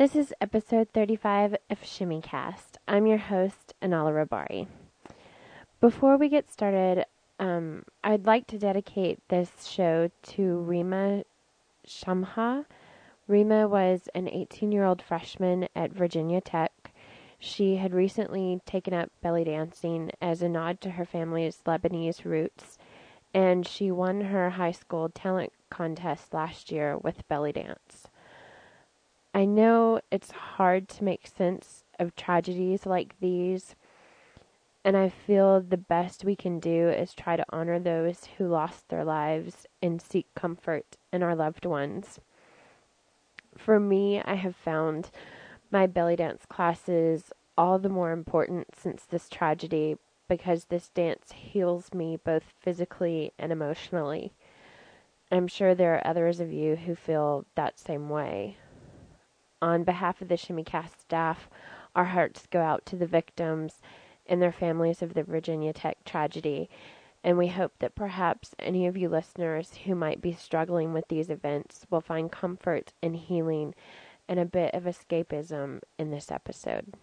This is episode 35 of Shimmycast. I'm your host, Anala Rabari. Before we get started, um, I'd like to dedicate this show to Reema Samaha. Reema was an 18 year old freshman at Virginia Tech. She had recently taken up belly dancing as a nod to her family's Lebanese roots, and she won her high school talent contest last year with belly dance. I know it's hard to make sense of tragedies like these, and I feel the best we can do is try to honor those who lost their lives and seek comfort in our loved ones. For me, I have found my belly dance classes all the more important since this tragedy because this dance heals me both physically and emotionally. I'm sure there are others of you who feel that same way. On behalf of the Shimmycast staff, our hearts go out to the victims and their families of the Virginia Tech tragedy, and we hope that perhaps any of you listeners who might be struggling with these events will find comfort and healing and a bit of escapism in this episode.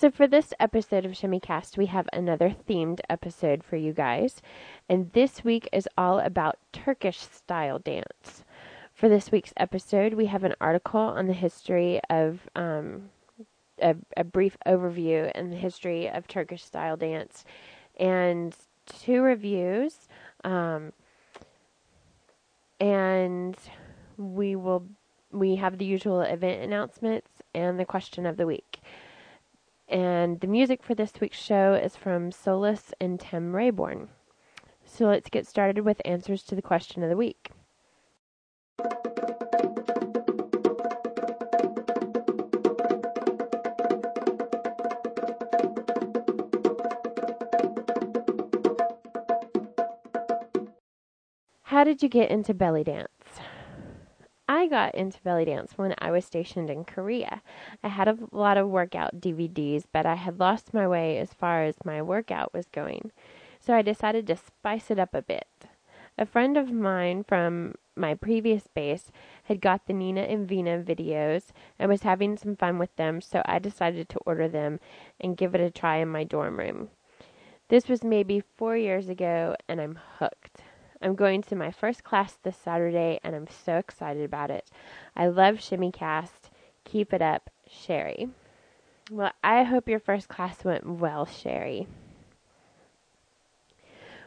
So, for this episode of Shimmycast, we have another themed episode for you guys. And this week is all about Turkish style dance. For this week's episode, we have an article on the history of, um, a, a brief overview in the history of Turkish style dance, and two reviews. Um, and we will we have the usual event announcements and the question of the week. And the music for this week's show is from Solace and Tim Rayborn. So let's get started with answers to the question of the week. How did you get into belly dance? I got into belly dance when I was stationed in Korea. I had a lot of workout DVDs, but I had lost my way as far as my workout was going. So I decided to spice it up a bit. A friend of mine from my previous base had got the Neena and Veena videos and was having some fun with them, so I decided to order them and give it a try in my dorm room. This was maybe four years ago, and I'm hooked. I'm going to my first class this Saturday and I'm so excited about it. I love Shimmycast. Keep it up, Sherry. Well, I hope your first class went well, Sherry.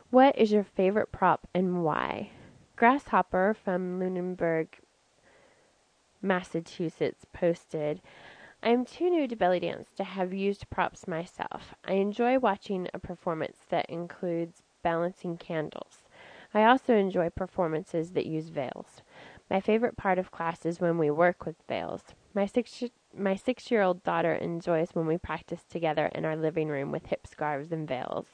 What is your favorite prop and why? Grasshopper from Lunenburg, Massachusetts posted, I am too new to belly dance to have used props myself. I enjoy watching a performance that includes balancing candles. I also enjoy performances that use veils. My favorite part of class is when we work with veils. My six my six year old daughter enjoys when we practice together in our living room with hip scarves and veils.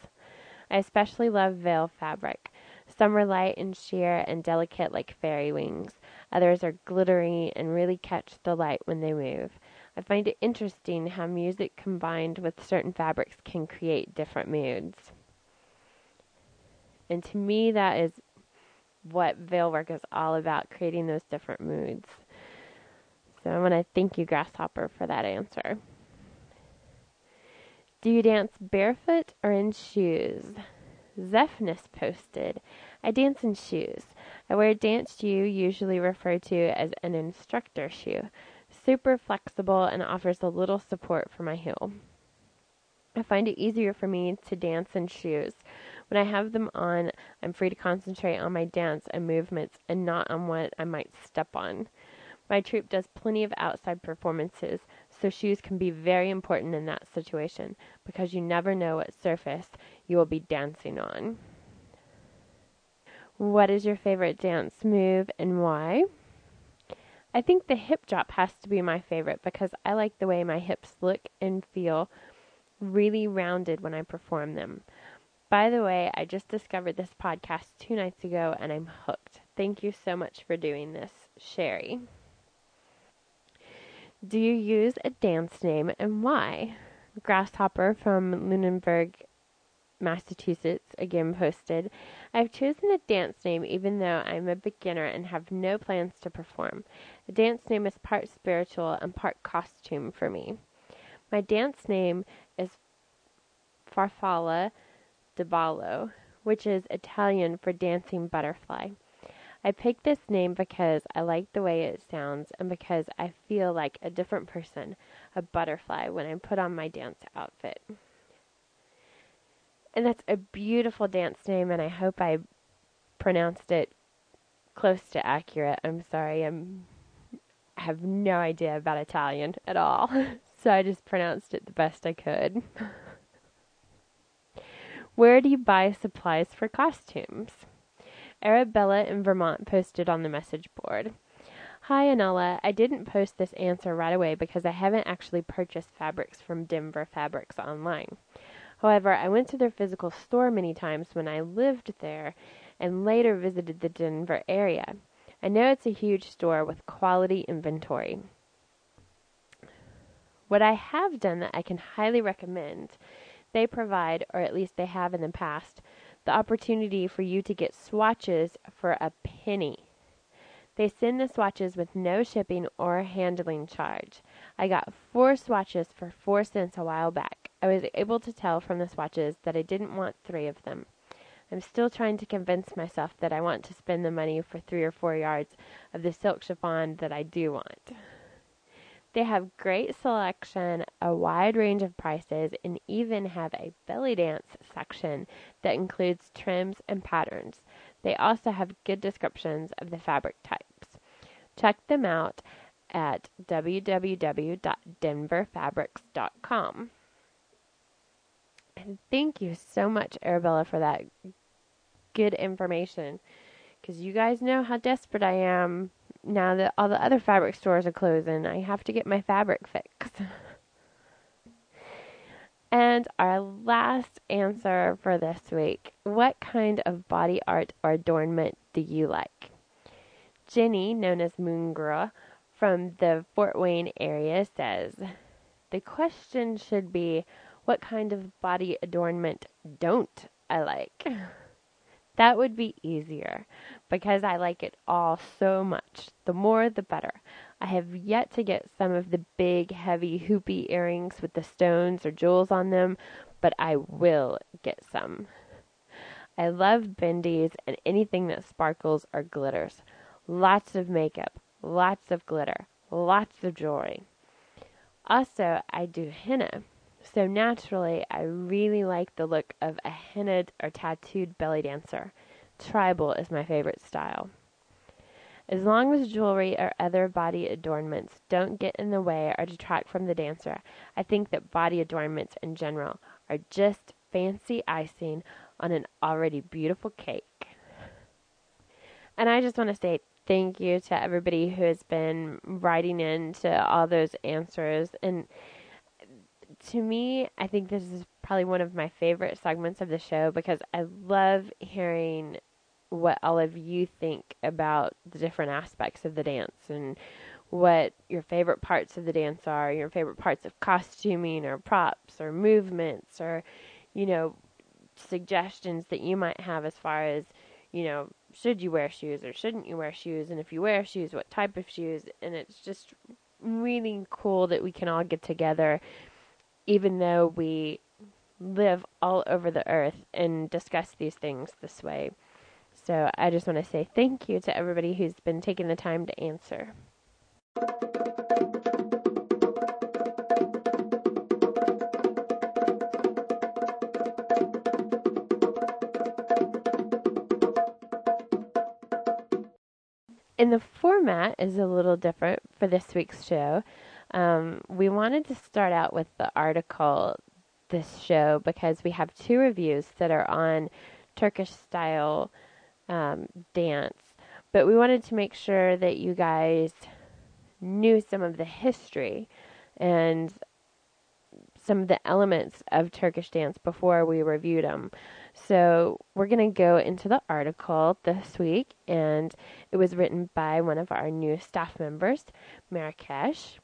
I especially love veil fabric. Some are light and sheer and delicate like fairy wings. Others are glittery and really catch the light when they move. I find it interesting how music combined with certain fabrics can create different moods. And to me, that is what veil work is all about creating those different moods. So I want to thank you, Grasshopper, for that answer. Do you dance barefoot or in shoes? Zephnis posted, I dance in shoes. I wear a dance shoe, usually referred to as an instructor shoe. Super flexible and offers a little support for my heel. I find it easier for me to dance in shoes when I have them on, I'm free to concentrate on my dance and movements and not on what I might step on. My troupe does plenty of outside performances, so shoes can be very important in that situation because you never know what surface you will be dancing on. What is your favorite dance move and why? I think the hip drop has to be my favorite because I like the way my hips look and feel really rounded when I perform them. By the way, I just discovered this podcast two nights ago and I'm hooked. Thank you so much for doing this, Sherry. Do you use a dance name and why? Grasshopper from Lunenburg, Massachusetts, again posted, I've chosen a dance name even though I'm a beginner and have no plans to perform. A dance name is part spiritual and part costume for me. My dance name is Farfalla de Ballo, which is Italian for dancing butterfly. I picked this name because I like the way it sounds and because I feel like a different person, a butterfly, when I put on my dance outfit. And that's a beautiful dance name, and I hope I pronounced it close to accurate. I'm sorry, I'm I have no idea about Italian at all, so I just pronounced it the best I could. Where do you buy supplies for costumes? Arabella in Vermont posted on the message board. Hi, Anala. I didn't post this answer right away because I haven't actually purchased fabrics from Denver Fabrics online. However, I went to their physical store many times when I lived there and later visited the Denver area. I know it's a huge store with quality inventory. What I have done that I can highly recommend they provide, or at least they have in the past, the opportunity for you to get swatches for a penny. They send the swatches with no shipping or handling charge. I got four swatches for four cents a while back. I was able to tell from the swatches that I didn't want three of them. I'm still trying to convince myself that I want to spend the money for three or four yards of the silk chiffon that I do want. They have great selection, a wide range of prices, and even have a belly dance section that includes trims and patterns. They also have good descriptions of the fabric types. Check them out at www.denverfabrics.com. And thank you so much, Arabella, for that good information. Because you guys know how desperate I am now that all the other fabric stores are closing, I have to get my fabric fixed. and our last answer for this week What kind of body art or adornment do you like? Jenny, known as Moon Girl, from the Fort Wayne area says The question should be What kind of body adornment don't I like? That would be easier because I like it all so much. The more, the better. I have yet to get some of the big, heavy, hoopy earrings with the stones or jewels on them, but I will get some. I love bendies and anything that sparkles or glitters. Lots of makeup, lots of glitter, lots of jewelry. Also, I do henna. So naturally, I really like the look of a hennaed or tattooed belly dancer. Tribal is my favorite style. As long as jewelry or other body adornments don't get in the way or detract from the dancer, I think that body adornments in general are just fancy icing on an already beautiful cake. And I just want to say thank you to everybody who has been writing in to all those answers and to me, I think this is probably one of my favorite segments of the show because I love hearing what all of you think about the different aspects of the dance and what your favorite parts of the dance are, your favorite parts of costuming or props or movements or, you know, suggestions that you might have as far as, you know, should you wear shoes or shouldn't you wear shoes? And if you wear shoes, what type of shoes? And it's just really cool that we can all get together even though we live all over the earth and discuss these things this way. So I just want to say thank you to everybody who's been taking the time to answer. And the format is a little different for this week's show. Um, we wanted to start out with the article this show because we have two reviews that are on Turkish style um, dance, but we wanted to make sure that you guys knew some of the history and some of the elements of Turkish dance before we reviewed them. So we're going to go into the article this week, and it was written by one of our new staff members, Marrakesh.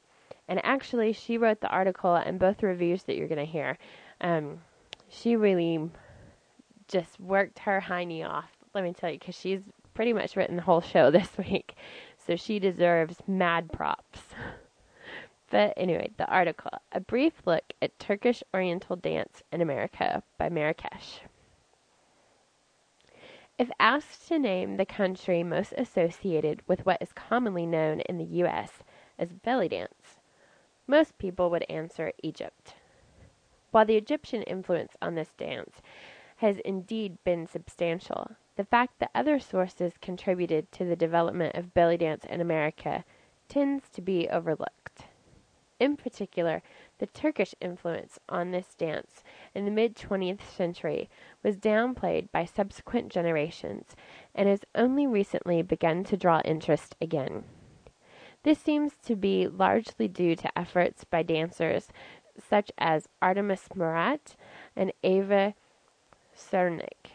And actually, she wrote the article and both reviews that you're going to hear. Um, she really just worked her hiney off, let me tell you, because she's pretty much written the whole show this week. So she deserves mad props. But anyway, the article A Brief Look at Turkish Oriental Dance in America by Marrakesh. If asked to name the country most associated with what is commonly known in the U.S. as belly dance, most people would answer Egypt. While the Egyptian influence on this dance has indeed been substantial, the fact that other sources contributed to the development of belly dance in America tends to be overlooked. In particular, the Turkish influence on this dance in the mid 20th century was downplayed by subsequent generations and has only recently begun to draw interest again. This seems to be largely due to efforts by dancers such as Artemis Mourat and Eva Cernik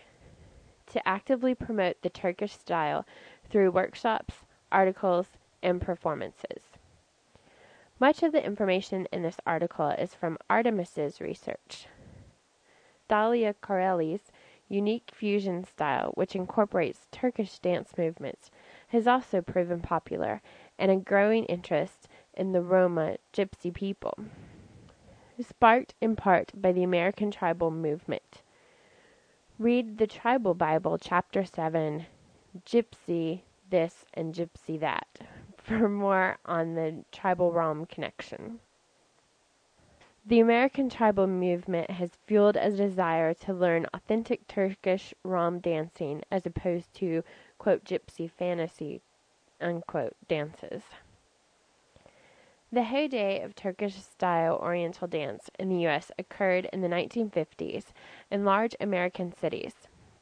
to actively promote the Turkish style through workshops, articles, and performances. Much of the information in this article is from Artemis's research. Dalia Carella's unique fusion style, which incorporates Turkish dance movements, has also proven popular and a growing interest in the Roma gypsy people, sparked in part by the American tribal movement. Read the Tribal Bible, Chapter 7, Gypsy This and Gypsy That, for more on the tribal Rom connection. The American tribal movement has fueled a desire to learn authentic Turkish Rom dancing as opposed to, quote, gypsy fantasy, dances. The heyday of Turkish style Oriental dance in the U.S. occurred in the 1950s in large American cities,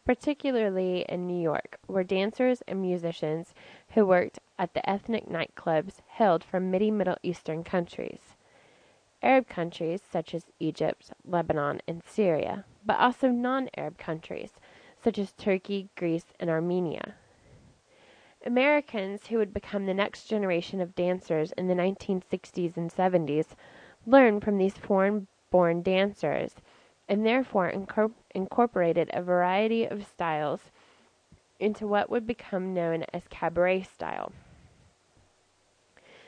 particularly in New York, where dancers and musicians who worked at the ethnic nightclubs hailed from many Middle Eastern countries. Arab countries such as Egypt, Lebanon, and Syria, but also non Arab countries such as Turkey, Greece, and Armenia. Americans who would become the next generation of dancers in the 1960s and 70s learned from these foreign born dancers and therefore incorporated a variety of styles into what would become known as cabaret style.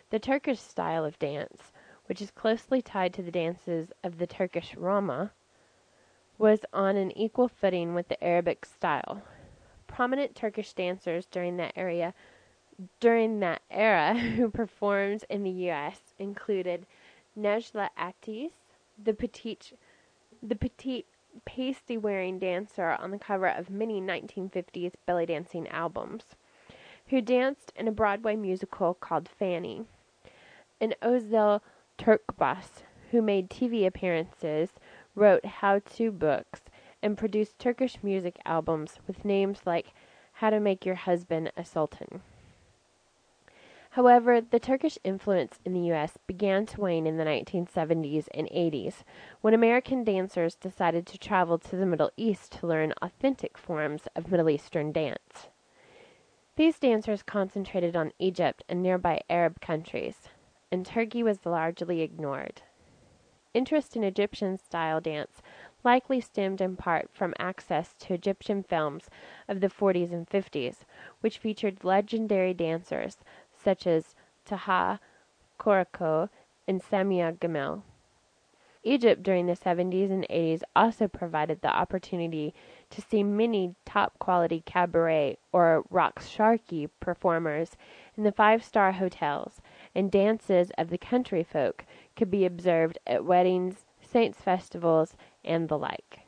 The Turkish style of dance, which is closely tied to the dances of the Turkish Roma, was on an equal footing with the Arabic style. Prominent Turkish dancers during that area during that era who performed in the US included Nejla Ates, the petite the petite pasty wearing dancer on the cover of many 1950s belly dancing albums, who danced in a Broadway musical called Fanny, and Özel Turkbas, who made TV appearances, wrote how to books, and produced Turkish music albums with names like How to Make Your Husband a Sultan. However, the Turkish influence in the U.S. began to wane in the 1970s and 80s when American dancers decided to travel to the Middle East to learn authentic forms of Middle Eastern dance. These dancers concentrated on Egypt and nearby Arab countries, and Turkey was largely ignored. Interest in Egyptian style dance likely stemmed in part from access to Egyptian films of the 40s and 50s, which featured legendary dancers such as Tahia, Carioca, and Samia Gamal. Egypt during the 70s and 80s also provided the opportunity to see many top quality cabaret or raqs sharqi performers in the five star hotels, and dances of the country folk could be observed at weddings, saints' festivals, and the like.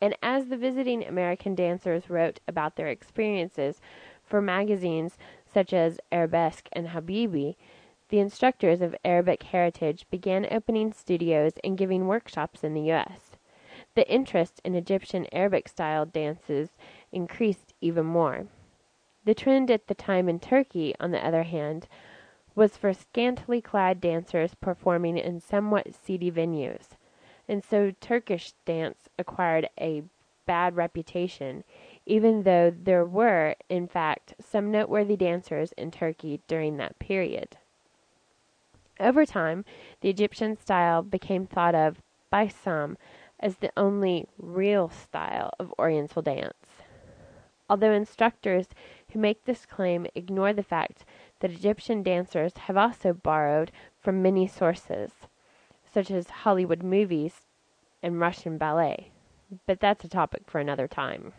And as the visiting American dancers wrote about their experiences for magazines such as Arabesque and Habibi, the instructors of Arabic heritage began opening studios and giving workshops in the U.S. The interest in Egyptian Arabic style dances increased even more. The trend at the time in Turkey, on the other hand, was for scantily clad dancers performing in somewhat seedy venues, and so Turkish dance acquired a bad reputation, even though there were, in fact, some noteworthy dancers in Turkey during that period. Over time, the Egyptian style became thought of by some as the only real style of Oriental dance. Although instructors who make this claim ignore the fact that Egyptian dancers have also borrowed from many sources, such as Hollywood movies and Russian ballet, but that's a topic for another time.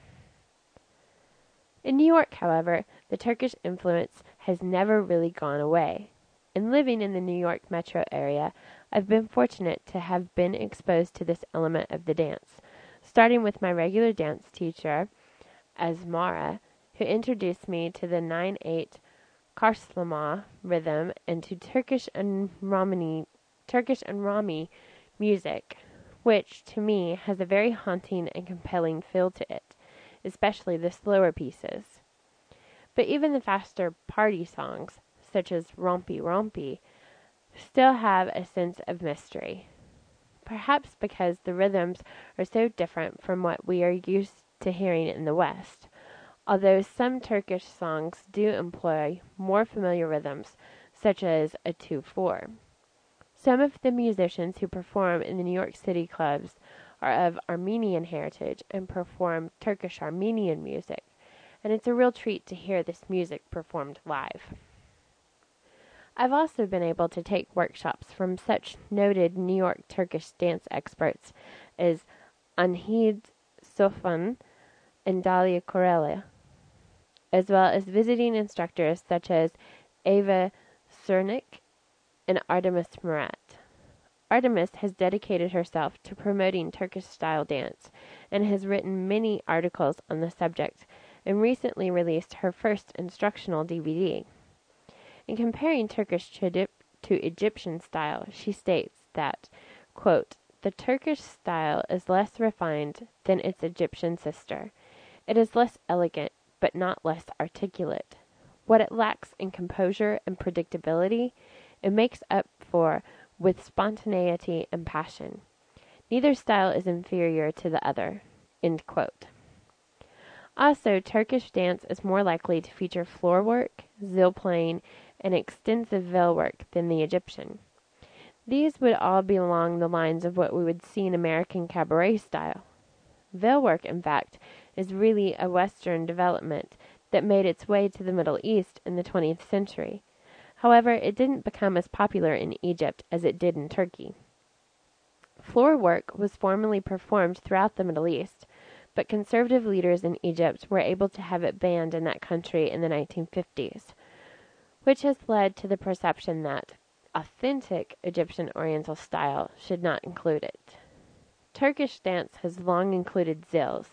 In New York, however, the Turkish influence has never really gone away. In living in the New York metro area, I've been fortunate to have been exposed to this element of the dance, starting with my regular dance teacher, Asmara, who introduced me to the 9/8 Karslama rhythm and to Turkish and Romani Turkish and Rami music, which, to me, has a very haunting and compelling feel to it, especially the slower pieces. But even the faster "party" songs such as "Rompy Rompy," still have a sense of mystery. Perhaps because the rhythms are so different from what we are used to hearing in the West, although some Turkish songs do employ more familiar rhythms, such as a 2 4. Some of the musicians who perform in the New York City clubs are of Armenian heritage and perform Turkish Armenian music, and it's a real treat to hear this music performed live. I've also been able to take workshops from such noted New York Turkish dance experts as Anahid Sofian and Dalia Carella, as well as visiting instructors such as Eva Cernik and Artemis Mourat. Artemis has dedicated herself to promoting Turkish style dance and has written many articles on the subject and recently released her first instructional DVD. In comparing Turkish to Egyptian style, she states that, quote, "The Turkish style is less refined than its Egyptian sister. It is less elegant, but not less articulate. What it lacks in composure and predictability, it makes up for with spontaneity and passion. Neither style is inferior to the other." Also, Turkish dance is more likely to feature floor work, zil playing, and extensive veil work than the Egyptian. These would all be along the lines of what we would see in American cabaret style. Veil work, in fact, is really a Western development that made its way to the Middle East in the 20th century. However, it didn't become as popular in Egypt as it did in Turkey. Floor work was formerly performed throughout the Middle East, but conservative leaders in Egypt were able to have it banned in that country in the 1950s which has led to the perception that authentic Egyptian Oriental style should not include it. Turkish dance has long included zils,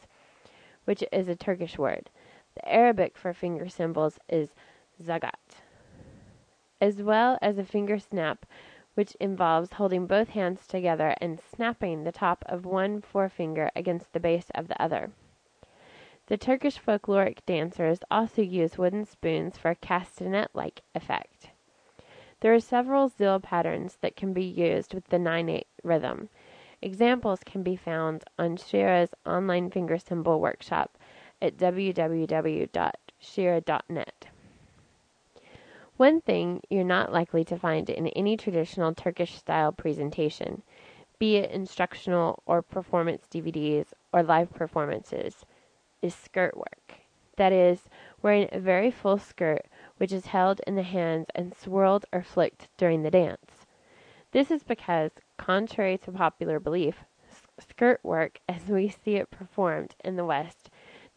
which is a Turkish word. The Arabic for finger cymbals is zagat, as well as a finger snap, which involves holding both hands together and snapping the top of one forefinger against the base of the other. The Turkish folkloric dancers also use wooden spoons for a castanet-like effect. There are several zil patterns that can be used with the 9/8 rhythm. Examples can be found on Shira's online finger cymbal workshop at www.shira.net. One thing you're not likely to find in any traditional Turkish style presentation, be it instructional or performance DVDs or live performances, is skirt work. That is, wearing a very full skirt which is held in the hands and swirled or flicked during the dance. This is because, contrary to popular belief, skirt work as we see it performed in the West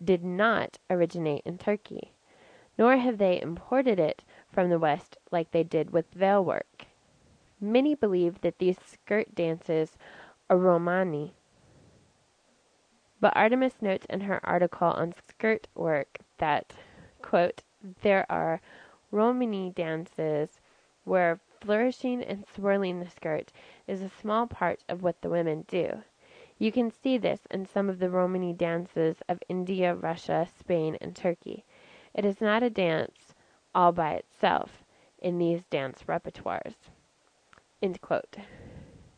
did not originate in Turkey, nor have they imported it from the West like they did with veil work. Many believe that these skirt dances are Romani, but Artemis notes in her article on skirt work that, quote, there are Romani dances where flourishing and swirling the skirt is a small part of what the women do. You can see this in some of the Romani dances of India, Russia, Spain, and Turkey. It is not a dance all by itself. in these dance repertoires.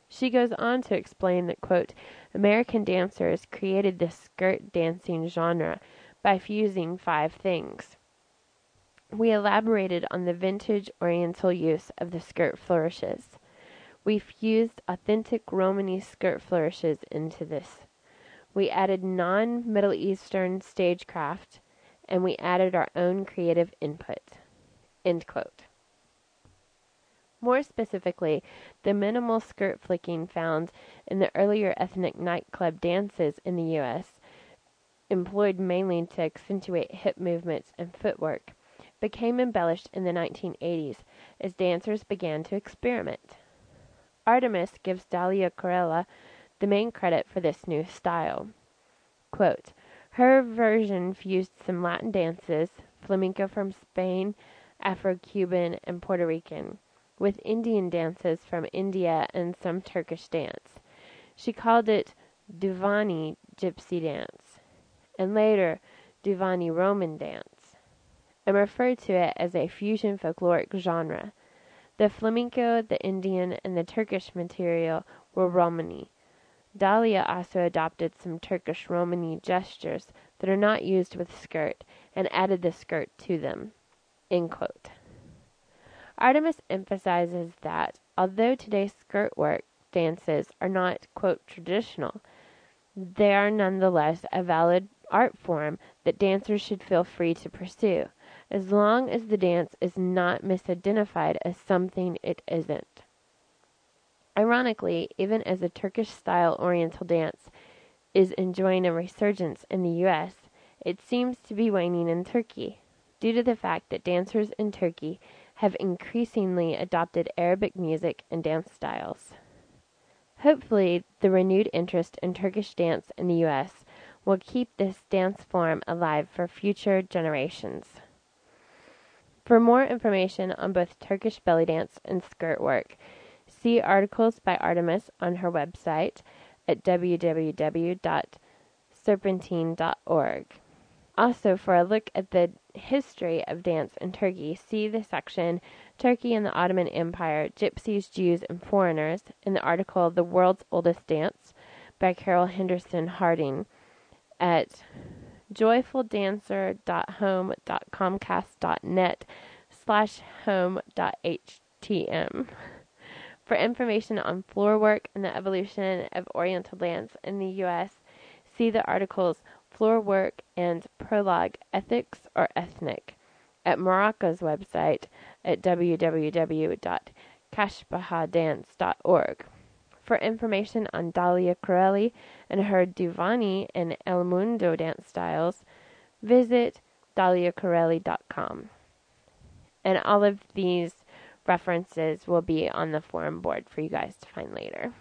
She goes on to explain that, American dancers created the skirt dancing genre by fusing five things. We elaborated on the vintage Oriental use of the skirt flourishes. We fused authentic Romany skirt flourishes into this. We added non Middle Eastern stagecraft, and we added our own creative input. More specifically, the minimal skirt flicking found in the earlier ethnic nightclub dances in the U.S., employed mainly to accentuate hip movements and footwork, became embellished in the 1980s as dancers began to experiment. Artemis gives Dalia Carella the main credit for this new style. Quote, her version fused some Latin dances, flamenco from Spain, Afro Cuban, and Puerto Rican, with Indian dances from India and some Turkish dance. She called it Duvani Gypsy Dance, and later Duvani Roman Dance, and referred to it as a fusion folkloric genre. The flamenco, the Indian, and the Turkish material were Romani. Dalia also adopted some Turkish Romani gestures that are not used with skirt and added the skirt to them. Artemis emphasizes that, although today's skirt work dances are not "traditional," they are nonetheless a valid art form that dancers should feel free to pursue, as long as the dance is not misidentified as something it isn't. Ironically, even as the Turkish style Oriental dance is enjoying a resurgence in the U.S., it seems to be waning in Turkey, due to the fact that dancers in Turkey have increasingly adopted Arabic music and dance styles. Hopefully, the renewed interest in Turkish dance in the U.S. will keep this dance form alive for future generations. For more information on both Turkish belly dance and skirt work, see articles by Artemis on her website at www.serpentine.org. Also, for a look at the history of dance in Turkey, see the section Turkey and the Ottoman Empire, Gypsies, Jews, and Foreigners in the article The World's Oldest Dance by Carol Henderson Harding at joyfuldancer.home.comcast.net slash home.htm. For information on floor work and the evolution of Oriental dance in the U.S., see the articles floor work, and prologue ethics or ethnic at Morocco's website at www.kashbahadance.org. For information on Dalia Carella and her Duvani and El Mundo dance styles, visit daliacarella.com. And all of these references will be on the forum board for you guys to find later.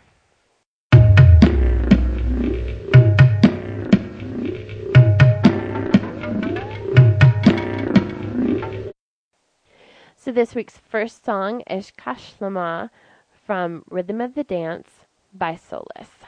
So this week's first song is Kashlama from Rhythm of the Dance by Solace.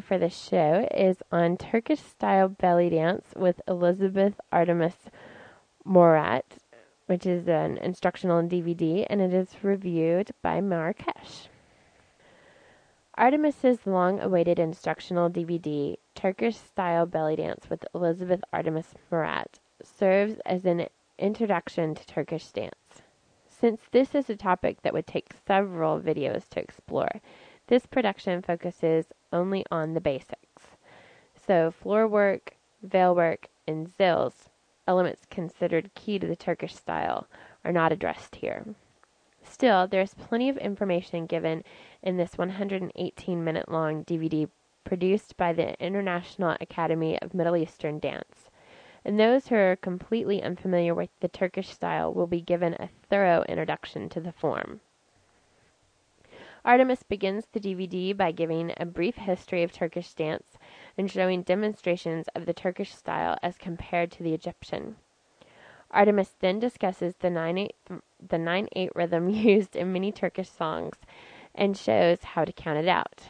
For the show is on Turkish style belly dance with Elizabeth Artemis Mourat, which is an instructional DVD, and it is reviewed by Marrakesh. Artemis's long awaited instructional DVD, Turkish Style Belly Dance with Elizabeth Artemis Mourat, serves as an introduction to Turkish dance. Since this is a topic that would take several videos to explore, this production focuses only on the basics. So, floor work, veil work, and zills, elements considered key to the Turkish style, are not addressed here. Still, there is plenty of information given in this 118 minute long DVD produced by the International Academy of Middle Eastern Dance. And those who are completely unfamiliar with the Turkish style will be given a thorough introduction to the form. Artemis begins the DVD by giving a brief history of Turkish dance and showing demonstrations of the Turkish style as compared to the Egyptian. Artemis then discusses the 9 the 9 8 rhythm used in many Turkish songs and shows how to count it out.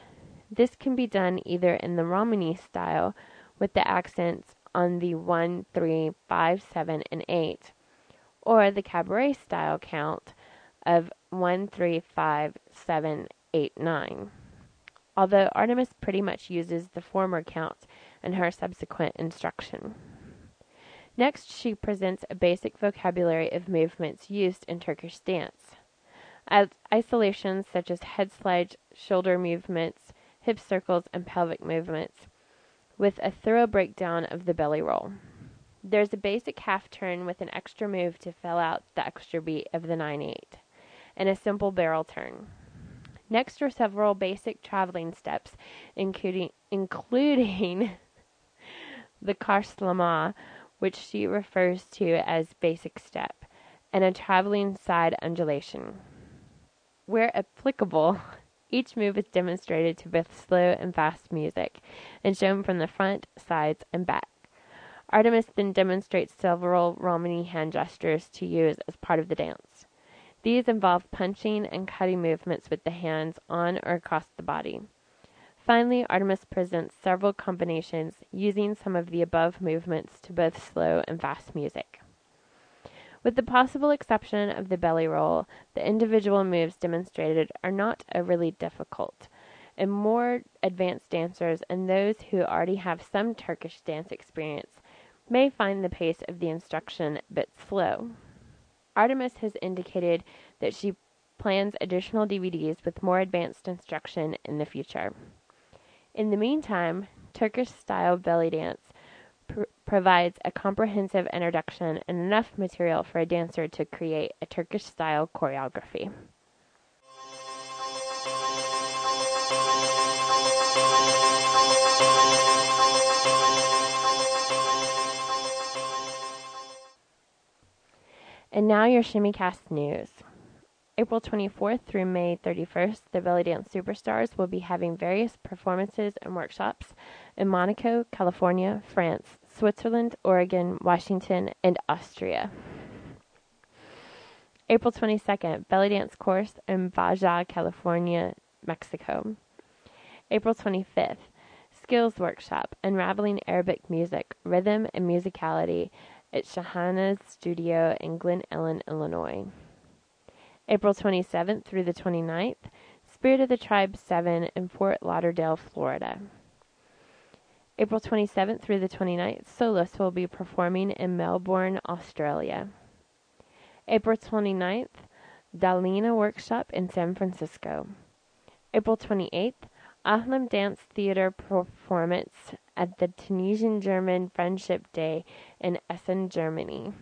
This can be done either in the Romani style with the accents on the 1, 3, 5, 7, and 8, or the cabaret style count of 1, 3, 5, 7, 8, 9. Although Artemis pretty much uses the former count in her subsequent instruction. Next, she presents a basic vocabulary of movements used in Turkish dance. As isolations such as head slides, shoulder movements, hip circles, and pelvic movements, with a thorough breakdown of the belly roll. There's a basic half turn with an extra move to fill out the extra beat of the 9 8, and a simple barrel turn. Next are several basic traveling steps, including, including the karşılama, which she refers to as basic step, and a traveling side undulation. Where applicable, each move is demonstrated to both slow and fast music, and shown from the front, sides, and back. Artemis then demonstrates several Romani hand gestures to use as part of the dance. These involve punching and cutting movements with the hands on or across the body. Finally, Artemis presents several combinations using some of the above movements to both slow and fast music. With the possible exception of the belly roll, the individual moves demonstrated are not overly difficult, and more advanced dancers and those who already have some Turkish dance experience may find the pace of the instruction a bit slow. Artemis has indicated that she plans additional DVDs with more advanced instruction in the future. In the meantime, Turkish style belly dance pr- provides a comprehensive introduction and enough material for a dancer to create a Turkish style choreography. And now your Shimmycast news. April 24th through May 31st, the Belly Dance Superstars will be having various performances and workshops in Monaco, California, France, Switzerland, Oregon, Washington, and Austria. April 22nd, Belly Dance Course in Baja, California, Mexico. April 25th, Skills Workshop, Unraveling Arabic Music, Rhythm and Musicality at Shahana's Studio in Glen Ellyn, Illinois. April 27th through the 29th, Spirit of the Tribe 7 in Fort Lauderdale, Florida. April 27th through the 29th, Solace will be performing in Melbourne, Australia. April 29th, Dalina Workshop in San Francisco. April 28th, Ahlam Dance Theater performance at the Tunisian German Friendship Day in Essen, Germany.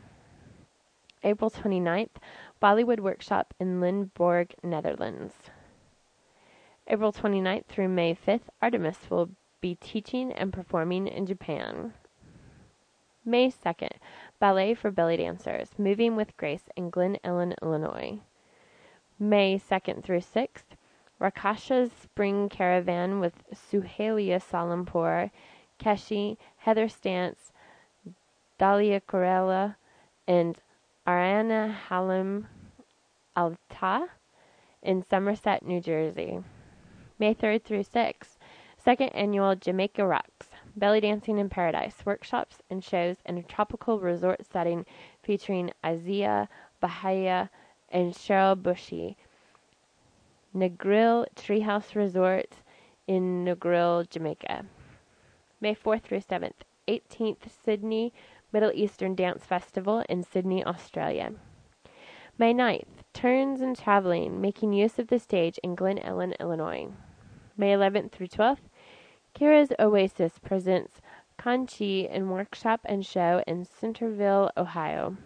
April 29th, Bollywood Workshop in Limburg, Netherlands. April 29th through May 5th, Artemis will be teaching and performing in Japan. May 2nd, Ballet for Belly Dancers, Moving with Grace in Glen Ellyn, Illinois. May 2nd through 6th, Rakkasah's Spring Caravan with Suhaila Salimpour, Keshi, Heather Stants, Dalia Carella, and Ariana Halim Alta in Somerset, New Jersey. May 3rd through 6th, Second annual Jamaica Rocks Belly Dancing in Paradise workshops and shows in a tropical resort setting featuring Isaiah Bahia and Cheryl Bushy. Negril Treehouse Resort in Negril, Jamaica. May 4th through 7th. 18th Sydney Middle Eastern Dance Festival in Sydney, Australia. May 9th, Turns and Traveling, making use of the stage in Glen Ellyn, Illinois. May 11th through 12th, Kira's Oasis presents Conchi in workshop and show in Centerville, Ohio.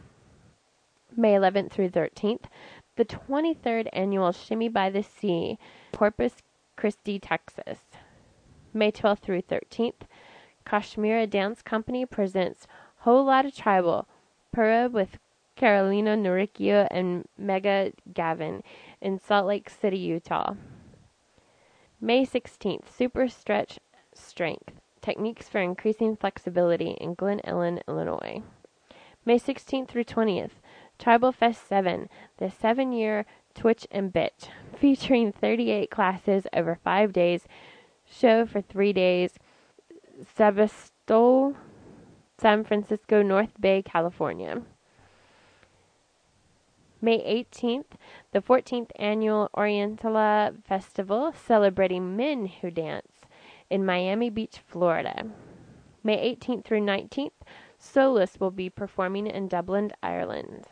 May 11th through 13th, the 23rd annual Shimmy by the Sea, Corpus Christi, Texas. May 12th through 13th, Kashmira Dance Company presents Whole Lotta Tribal, Pura with Carolena Nericcio and Megha Gavin in Salt Lake City, Utah. May 16th, Super Stretch Strength Techniques for Increasing Flexibility in Glen Ellyn, Illinois. May 16th through 20th, Tribal Fest 7, the seven year Twitch and Bitch, featuring 38 classes over five days, show for three days, Sebastopol, San Francisco, North Bay, California. May 18th, the 14th annual Orientala Festival celebrating men who dance in Miami Beach, Florida. May 18th through 19th, Solace will be performing in Dublin, Ireland.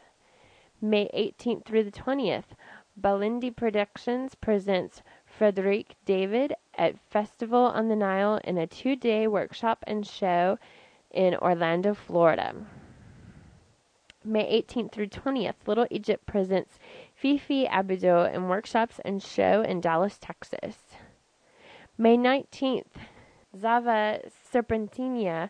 May 18th through the 20th, Balindi Productions presents Frederic David at Festival on the Nile in a two day workshop and show in Orlando, Florida. May 18th through 20th, Little Egypt presents Fifi Abdo in workshops and show in Dallas, Texas. May 19th, Zava Serpentina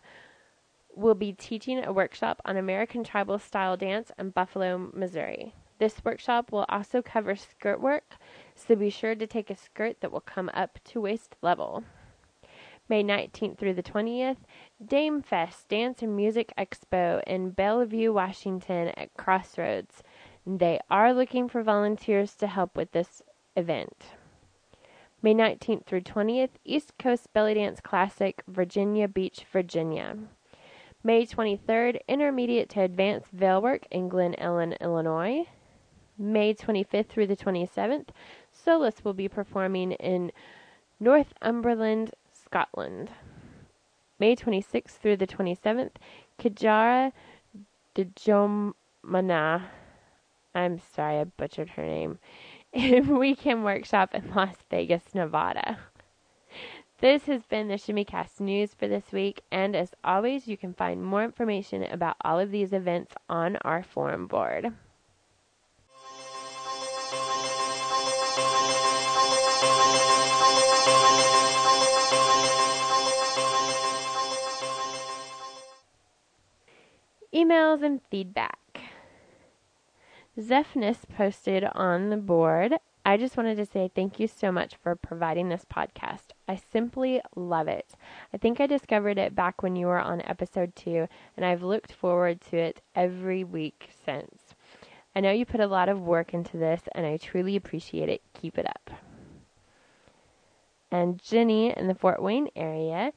will be teaching a workshop on American tribal style dance in Buffalo, Missouri. This workshop will also cover skirt work, so be sure to take a skirt that will come up to waist level. May 19th through the 20th, Dame Fest Dance and Music Expo in Bellevue, Washington at Crossroads. They are looking for volunteers to help with this event. May 19th through 20th, East Coast Belly Dance Classic, Virginia Beach, Virginia. May 23rd, Intermediate to Advanced Veil Work in Glen Ellyn, Illinois. May 25th through the 27th, Solace will be performing in Northumberland, Scotland. May 26th through the 27th, Kijara Djomana. I'm sorry, I butchered her name. In weekend Workshop in Las Vegas, Nevada. This has been the ShimmyCast news for this week, and as always, you can find more information about all of these events on our forum board. Emails and feedback. Zephnis posted on the board. I just wanted to say thank you so much for providing this podcast. I simply love it. I think I discovered it back when you were on episode two, and I've looked forward to it every week since. I know you put a lot of work into this, and I truly appreciate it. Keep it up. And Jenny in the Fort Wayne area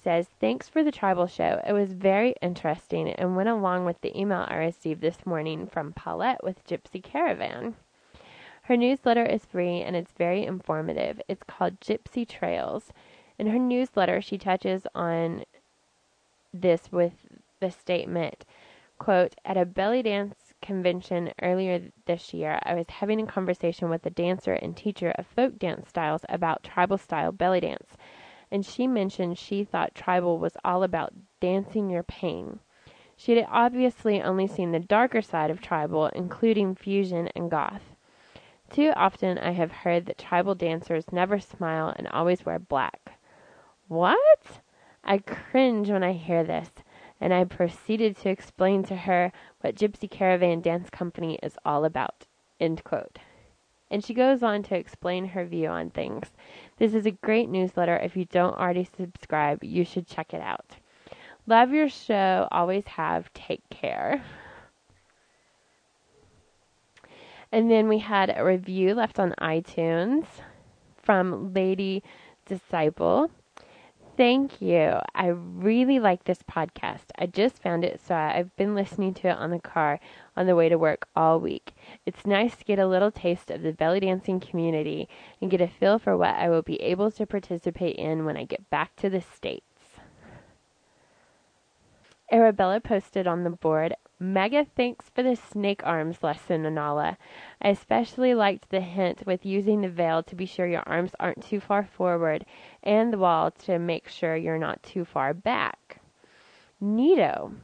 says, Thanks for the tribal show. It was very interesting and went along with the email I received this morning from Paulette with Gypsy Caravan. Her newsletter is free and it's very informative. It's called Gypsy Trails. In her newsletter, she touches on this with the statement, quote, At a belly dance convention earlier this year, I was having a conversation with a dancer and teacher of folk dance styles about tribal style belly dance and she mentioned she thought tribal was all about dancing your pain. She had obviously only seen the darker side of tribal, including fusion and goth. Too often I have heard that tribal dancers never smile and always wear black. What? I cringe when I hear this, and I proceeded to explain to her what Gypsy Caravan Dance Company is all about. And she goes on to explain her view on things. This is a great newsletter. If you don't already subscribe, you should check it out. Love your show. Always have. Take care. And then we had a review left on iTunes from Lady Disciple. Thank you. I really like this podcast. I just found it, so I've been listening to it on the car on the way to work all week. It's nice to get a little taste of the belly dancing community and get a feel for what I will be able to participate in when I get back to the States. Arabella posted on the board, Mega thanks for the snake arms lesson, Anala. I especially liked the hint with using the veil to be sure your arms aren't too far forward and the wall to make sure you're not too far back. Neato.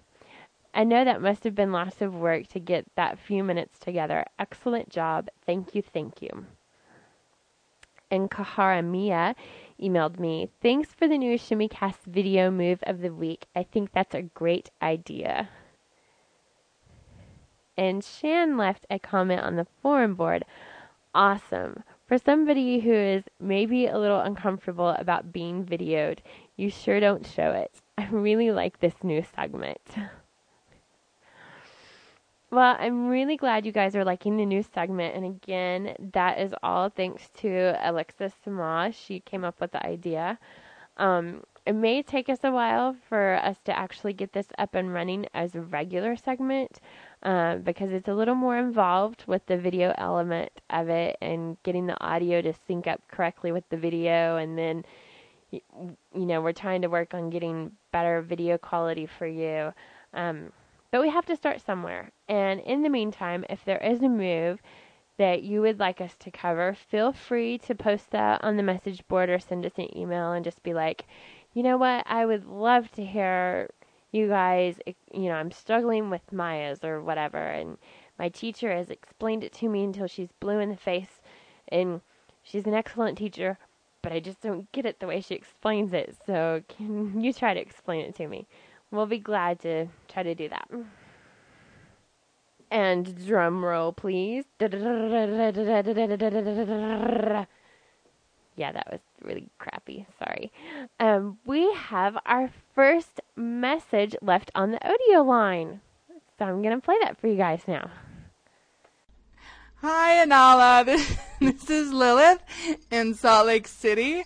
I know that must have been lots of work to get that few minutes together. Excellent job. Thank you, thank you. And Kahara Mia emailed me, Thanks for the new ShimmyCast video move of the week. I think that's a great idea. And Shan left a comment on the forum board. Awesome. For somebody who is maybe a little uncomfortable about being videoed, you sure don't show it. I really like this new segment. Well, I'm really glad you guys are liking the new segment. And again, that is all thanks to Alexis Sama. She came up with the idea. Um, it may take us a while for us to actually get this up and running as a regular segment uh, because it's a little more involved with the video element of it and getting the audio to sync up correctly with the video. And then, you know, we're trying to work on getting better video quality for you. Um, but we have to start somewhere. And in the meantime, if there is a move that you would like us to cover, feel free to post that on the message board or send us an email and just be like, you know what, I would love to hear you guys, you know, I'm struggling with Maya's or whatever, and my teacher has explained it to me until she's blue in the face, and she's an excellent teacher, but I just don't get it the way she explains it. So, can you try to explain it to me? We'll be glad to try to do that. And drum roll, please. Yeah, that was really crappy. Sorry. Um, we have our first message left on the audio line. So I'm going to play that for you guys now. Hi, Anala. This, is Lilith in Salt Lake City.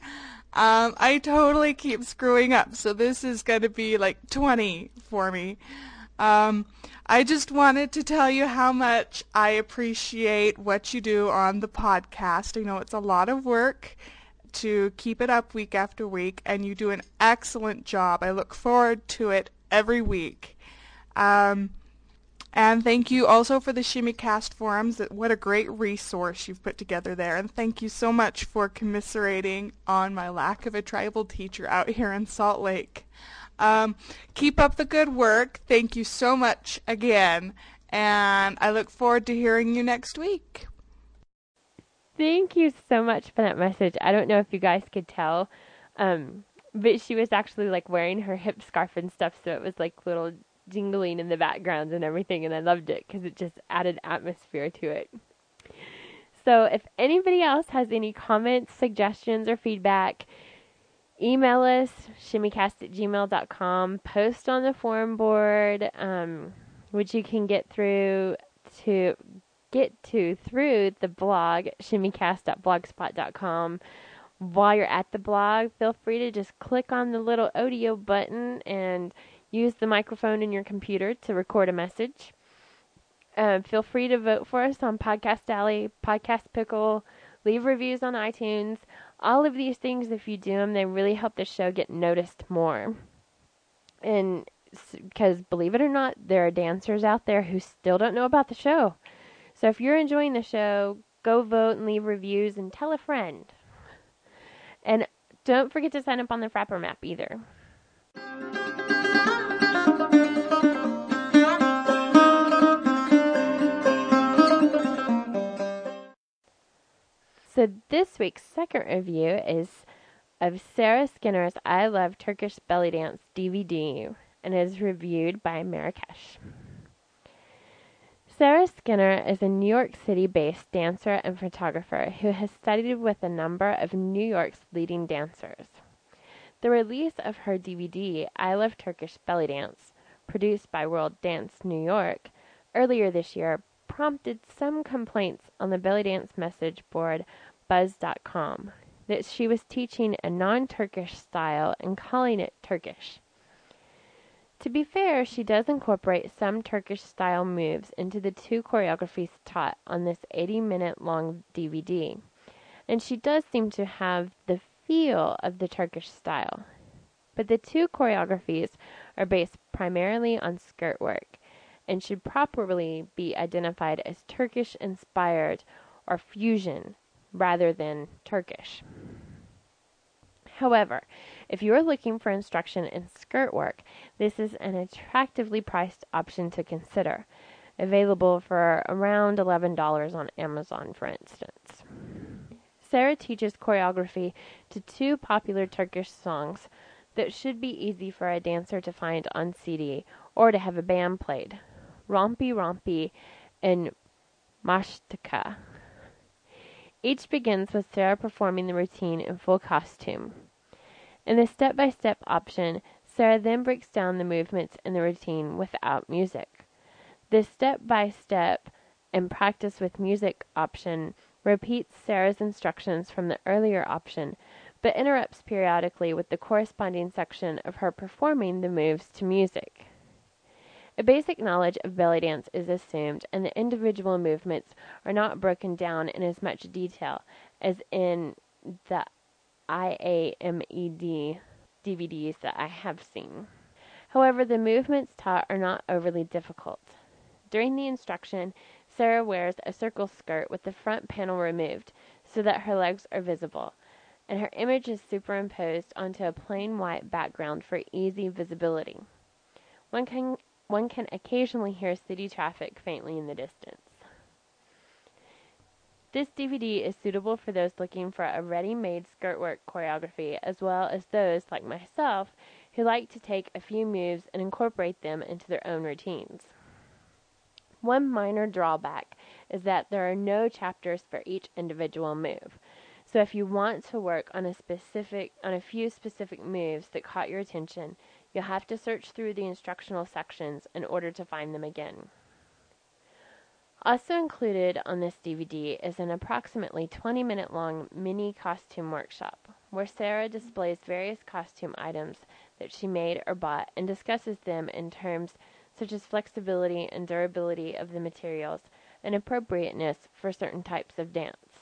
Um, I totally keep screwing up, so this is going to be like 20 for me. Um, I just wanted to tell you how much I appreciate what you do on the podcast. I know it's a lot of work to keep it up week after week, and you do an excellent job. I look forward to it every week. Um, and thank you also for the ShimmyCast forums. What a great resource you've put together there. And thank you so much for commiserating on my lack of a tribal teacher out here in Salt Lake. Um, keep up the good work. Thank you so much again. And I look forward to hearing you next week. Thank you so much for that message. I don't know if you guys could tell, um, but she was actually like wearing her hip scarf and stuff, so it was like little jingling in the background and everything, and I loved it because it just added atmosphere to it. So, if anybody else has any comments, suggestions, or feedback, email us shimmycast at gmail.com, post on the forum board, um, which you can get through to get to through the blog shimmycast.blogspot.com. While you're at the blog, feel free to just click on the little audio button and Use the microphone in your computer to record a message. Uh, feel free to vote for us on Podcast Alley, Podcast Pickle, leave reviews on iTunes. All of these things, if you do them, they really help the show get noticed more. And because believe it or not, there are dancers out there who still don't know about the show. So if you're enjoying the show, go vote and leave reviews and tell a friend. And don't forget to sign up on the Frapper map either. So this week's second review is of Sarah Skinner's I Love Turkish Belly Dance DVD and is reviewed by Marrakesh. Sarah Skinner is a New York City based dancer and photographer who has studied with a number of New York's leading dancers. The release of her DVD, I Love Turkish Belly Dance, produced by World Dance New York, earlier this year prompted some complaints on the belly dance message board bhuz.com. that she was teaching a non Turkish style and calling it Turkish. To be fair, she does incorporate some Turkish style moves into the two choreographies taught on this 80 minute long DVD, and she does seem to have the feel of the Turkish style. But the two choreographies are based primarily on skirt work and should properly be identified as Turkish inspired or fusion rather than Turkish. However, if you are looking for instruction in skirt work, this is an attractively priced option to consider, available for around $11 on Amazon, for instance. Sarah teaches choreography to two popular Turkish songs that should be easy for a dancer to find on CD or to have a band played Rampi Rampi and Mashtika. Each begins with Sarah performing the routine in full costume. In the step by step option, Sarah then breaks down the movements in the routine without music. The step by step and practice with music option repeats Sarah's instructions from the earlier option, but interrupts periodically with the corresponding section of her performing the moves to music. A basic knowledge of belly dance is assumed, and the individual movements are not broken down in as much detail as in the IAMED DVDs that I have seen. However, the movements taught are not overly difficult. During the instruction, Sarah wears a circle skirt with the front panel removed so that her legs are visible, and her image is superimposed onto a plain white background for easy visibility. One can one can occasionally hear city traffic faintly in the distance. This DVD is suitable for those looking for a ready-made skirt work choreography as well as those, like myself, who like to take a few moves and incorporate them into their own routines. One minor drawback is that there are no chapters for each individual move. So if you want to work on a specific on a few specific moves that caught your attention, You'll have to search through the instructional sections in order to find them again. Also included on this DVD is an approximately 20 minute long mini costume workshop where Sarah displays various costume items that she made or bought and discusses them in terms such as flexibility and durability of the materials and appropriateness for certain types of dance.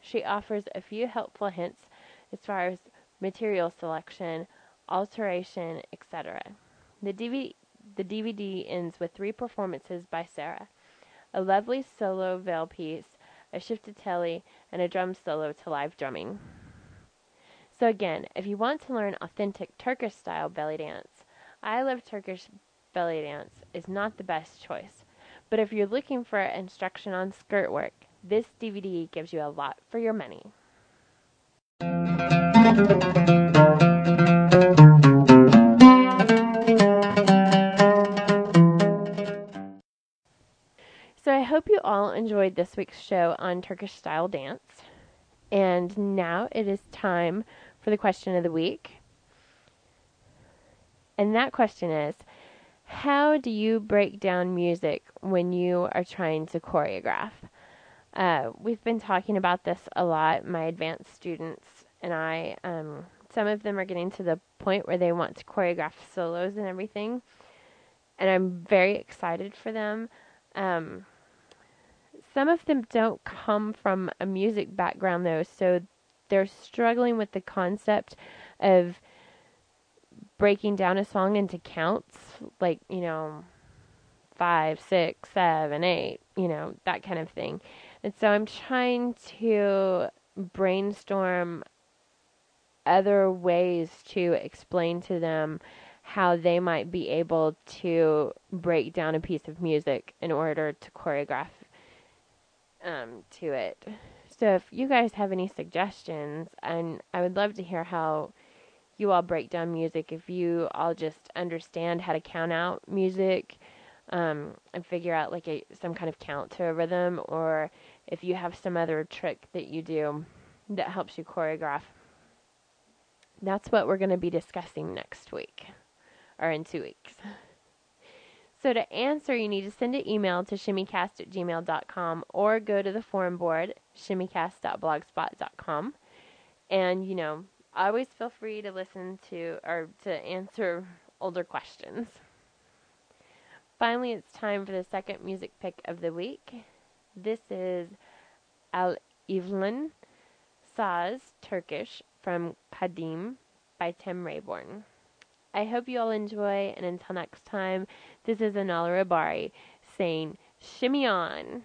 She offers a few helpful hints as far as material selection, alteration, etc. The DVD, the DVD ends with three performances by Sarah a lovely solo veil piece, a ciftetelli, and a drum solo to live drumming. So, again, if you want to learn authentic Turkish style belly dance, I Love Turkish Belly Dance is not the best choice. But if you're looking for instruction on skirt work, this DVD gives you a lot for your money. All enjoyed this week's show on Turkish style dance. And now it is time for the question of the week. And that question is How do you break down music when you are trying to choreograph? Uh, we've been talking about this a lot, my advanced students and I. Um, some of them are getting to the point where they want to choreograph solos and everything. And I'm very excited for them. Um, some of them don't come from a music background though, so they're struggling with the concept of breaking down a song into counts, like, you know, five, six, seven, eight, you know, that kind of thing. And so I'm trying to brainstorm other ways to explain to them how they might be able to break down a piece of music in order to choreograph um, to it. So if you guys have any suggestions, and I would love to hear how you all break down music. If you all just understand how to count out music um, and figure out like a some kind of count to a rhythm, or if you have some other trick that you do that helps you choreograph. That's what we're going to be discussing next week, or in two weeks. So to answer, you need to send an email to shimmycast at gmail.com or go to the forum board, shimmycast.blogspot.com. And, you know, always feel free to listen to or to answer older questions. Finally, it's time for the second music pick of the week. This is Al Ivlin Saz Turkish from Qadim by Tim Rayborn. I hope you all enjoy, and until next time, this is Anala Rabari saying, Shimmy on!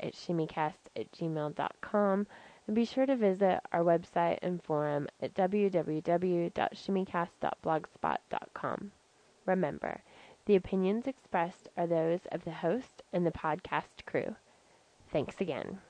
At shimmycast at gmail.com and be sure to visit our website and forum at www.shimmycast.blogspot.com. Remember, the opinions expressed are those of the host and the podcast crew. Thanks again.